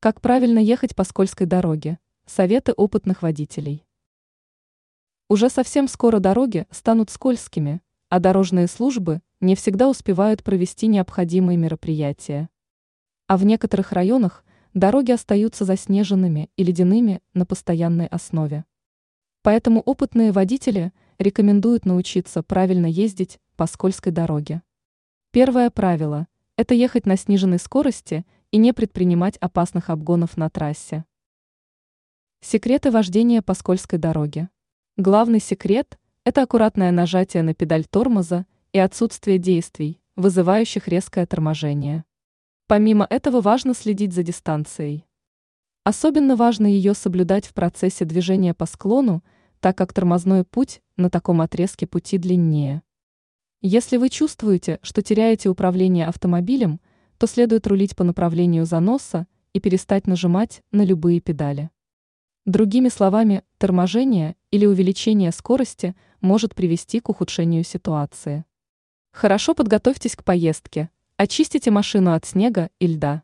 Как правильно ехать по скользкой дороге? Советы опытных водителей. Уже совсем скоро дороги станут скользкими, а дорожные службы не всегда успевают провести необходимые мероприятия. А в некоторых районах дороги остаются заснеженными и ледяными на постоянной основе. Поэтому опытные водители рекомендуют научиться правильно ездить по скользкой дороге. Первое правило – это ехать на сниженной скорости и не предпринимать опасных обгонов на трассе. Секреты вождения по скользкой дороге. Главный секрет – это аккуратное нажатие на педаль тормоза и отсутствие действий, вызывающих резкое торможение. Помимо этого важно следить за дистанцией. Особенно важно ее соблюдать в процессе движения по склону, так как тормозной путь на таком отрезке пути длиннее. Если вы чувствуете, что теряете управление автомобилем, то следует рулить по направлению заноса и перестать нажимать на любые педали. Другими словами, торможение или увеличение скорости может привести к ухудшению ситуации. Хорошо подготовьтесь к поездке, очистите машину от снега и льда.